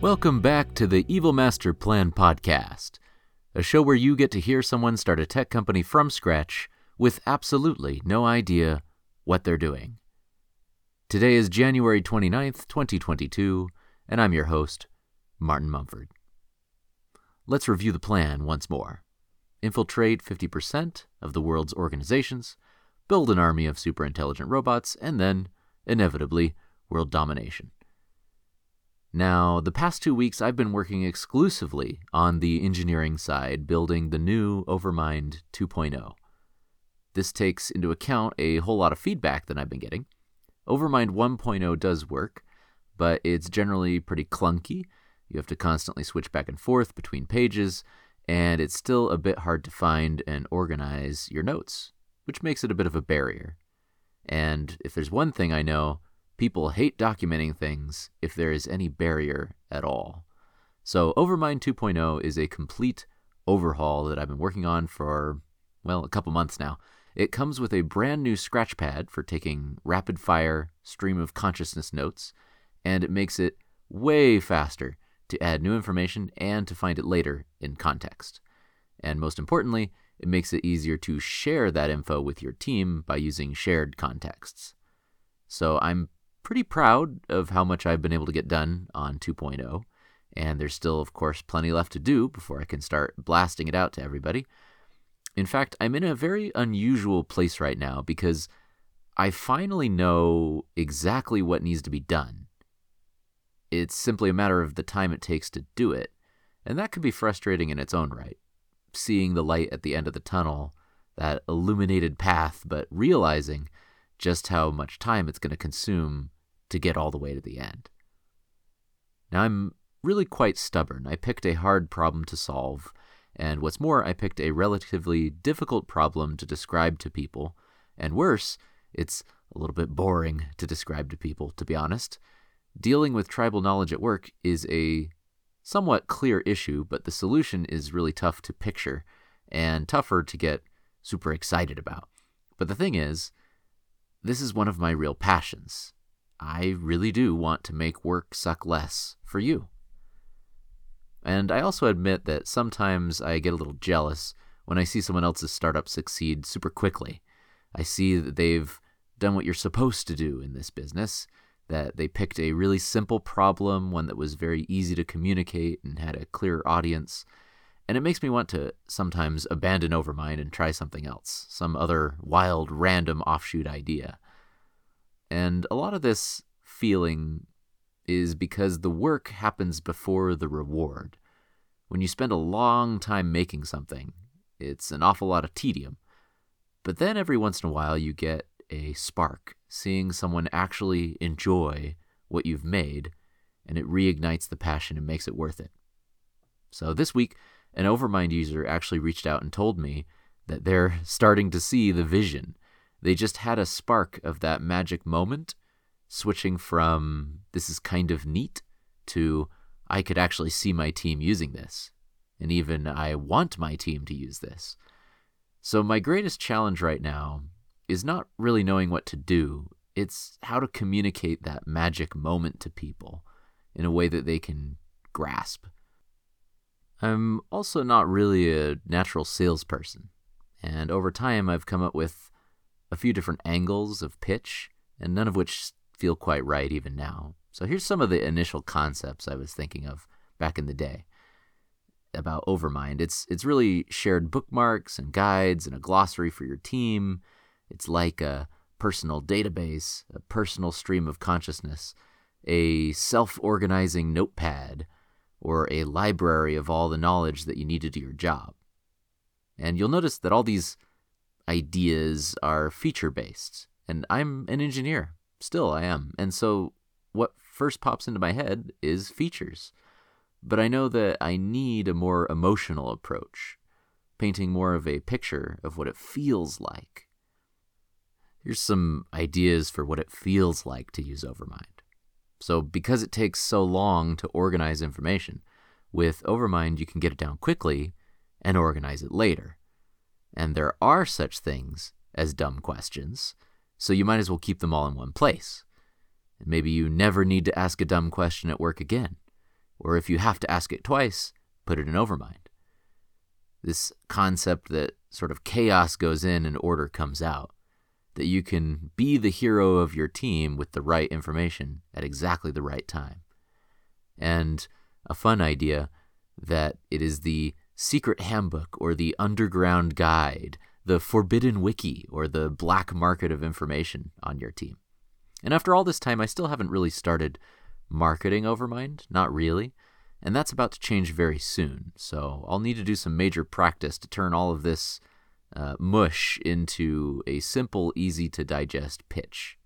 Welcome back to the Evil Master Plan podcast, a show where you get to hear someone start a tech company from scratch with absolutely no idea what they're doing. Today is January 29th, 2022, and I'm your host, Martin Mumford. Let's review the plan once more. Infiltrate 50% of the world's organizations, build an army of super intelligent robots, and then, inevitably, world domination. Now, the past two weeks, I've been working exclusively on the engineering side, building the new Overmind 2.0. This takes into account a whole lot of feedback that I've been getting. Overmind 1.0 does work, but it's generally pretty clunky. You have to constantly switch back and forth between pages, and it's still a bit hard to find and organize your notes, which makes it a bit of a barrier. And if there's one thing I know, People hate documenting things if there is any barrier at all. So, Overmind 2.0 is a complete overhaul that I've been working on for, well, a couple months now. It comes with a brand new scratch pad for taking rapid fire stream of consciousness notes, and it makes it way faster to add new information and to find it later in context. And most importantly, it makes it easier to share that info with your team by using shared contexts. So I'm pretty proud of how much I've been able to get done on 2.0. And there's still, of course, plenty left to do before I can start blasting it out to everybody. In fact, I'm in a very unusual place right now because I finally know exactly what needs to be done. It's simply a matter of the time it takes to do it, and that can be frustrating in its own right. Seeing the light at the end of the tunnel, that illuminated path, but realizing just how much time it's going to consume to get all the way to the end. Now, I'm really quite stubborn. I picked a hard problem to solve, and what's more, I picked a relatively difficult problem to describe to people, and worse, it's a little bit boring to describe to people, to be honest. Dealing with tribal knowledge at work is a somewhat clear issue, but the solution is really tough to picture and tougher to get super excited about. But the thing is, this is one of my real passions. I really do want to make work suck less for you. And I also admit that sometimes I get a little jealous when I see someone else's startup succeed super quickly. I see that they've done what you're supposed to do in this business, that they picked a really simple problem, one that was very easy to communicate and had a clear audience. And it makes me want to sometimes abandon Overmind and try something else, some other wild, random offshoot idea. And a lot of this feeling is because the work happens before the reward. When you spend a long time making something, it's an awful lot of tedium. But then every once in a while, you get a spark, seeing someone actually enjoy what you've made, and it reignites the passion and makes it worth it. So this week, an Overmind user actually reached out and told me that they're starting to see the vision they just had a spark of that magic moment, switching from this is kind of neat to I could actually see my team using this. And even I want my team to use this. So, my greatest challenge right now is not really knowing what to do, it's how to communicate that magic moment to people in a way that they can grasp. I'm also not really a natural salesperson, and over time I've come up with a few different angles of pitch, and none of which feel quite right even now. So here's some of the initial concepts I was thinking of back in the day about Overmind. It's it's really shared bookmarks and guides and a glossary for your team. It's like a personal database, a personal stream of consciousness, a self-organizing notepad, or a library of all the knowledge that you need to do your job. And you'll notice that all these ideas are feature based. And I'm an engineer. Still, I am. And so what first pops into my head is features. But I know that I need a more emotional approach, painting more of a picture of what it feels like. Here's some ideas for what it feels like to use Overmind. So, because it takes so long to organize information, with Overmind you can get it down quickly and organize it later and there are such things as dumb questions, so you might as well keep them all in one place. And maybe you never need to ask a dumb question at work again, or if you have to ask it twice, put it in Overmind. This concept that sort of chaos goes in and order comes out, that you can be the hero of your team with the right information at exactly the right time. And a fun idea that it is the secret handbook or the underground guide, the forbidden wiki or the black market of information on your team. And after all this time, I still haven't really started marketing Overmind, not really. And that's about to change very soon. So I'll need to do some major practice to turn all of this uh, mush into a simple, easy to digest pitch.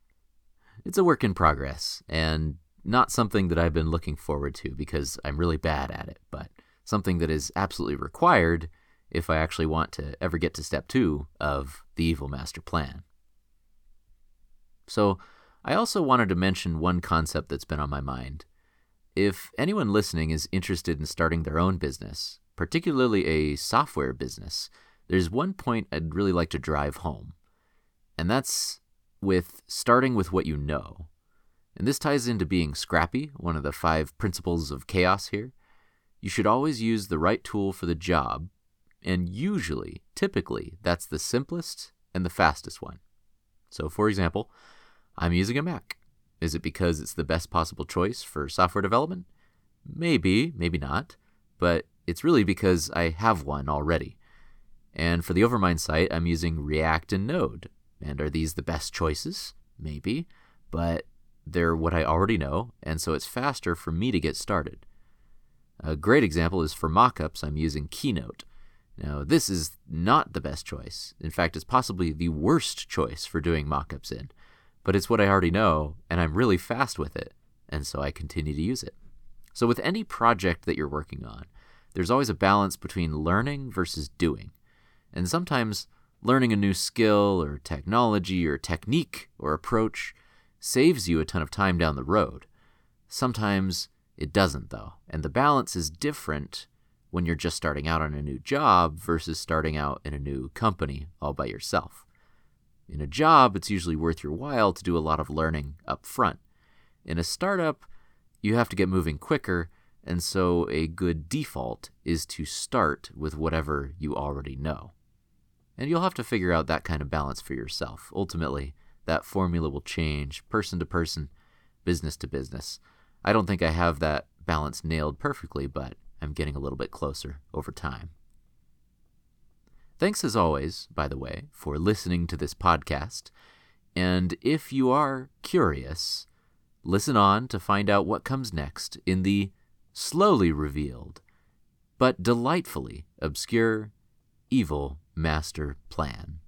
It's a work in progress, and not something that I've been looking forward to because I'm really bad at it, but something that is absolutely required if I actually want to ever get to step two of the Evil Master Plan. So, I also wanted to mention one concept that's been on my mind. If anyone listening is interested in starting their own business, particularly a software business, there's one point I'd really like to drive home. And that's with starting with what you know. And this ties into being scrappy, one of the five principles of chaos here. You should always use the right tool for the job, and usually, typically, that's the simplest and the fastest one. So, for example, I'm using a Mac. Is it because it's the best possible choice for software development? Maybe, maybe not, but it's really because I have one already. And for the Overmind site, I'm using React and Node. And are these the best choices? Maybe, but they're what I already know, and so it's faster for me to get started. A great example is for mockups, I'm using Keynote. Now, this is not the best choice. In fact, it's possibly the worst choice for doing mockups in. But it's what I already know, and I'm really fast with it, and so I continue to use it. So, with any project that you're working on, there's always a balance between learning versus doing. And sometimes learning a new skill or technology or technique or approach saves you a ton of time down the road. Sometimes it doesn't, though, and the balance is different when you're just starting out on a new job versus starting out in a new company all by yourself. In a job, it's usually worth your while to do a lot of learning up front. In a startup, you have to get moving quicker, and so a good default is to start with whatever you already know. And you'll have to figure out that kind of balance for yourself. Ultimately, that formula will change person to person, business to business. I don't think I have that balance nailed perfectly, but I'm getting a little bit closer over time. Thanks as always, by the way, for listening to this podcast. And if you are curious, listen on to find out what comes next in the slowly revealed, but delightfully obscure, evil master plan.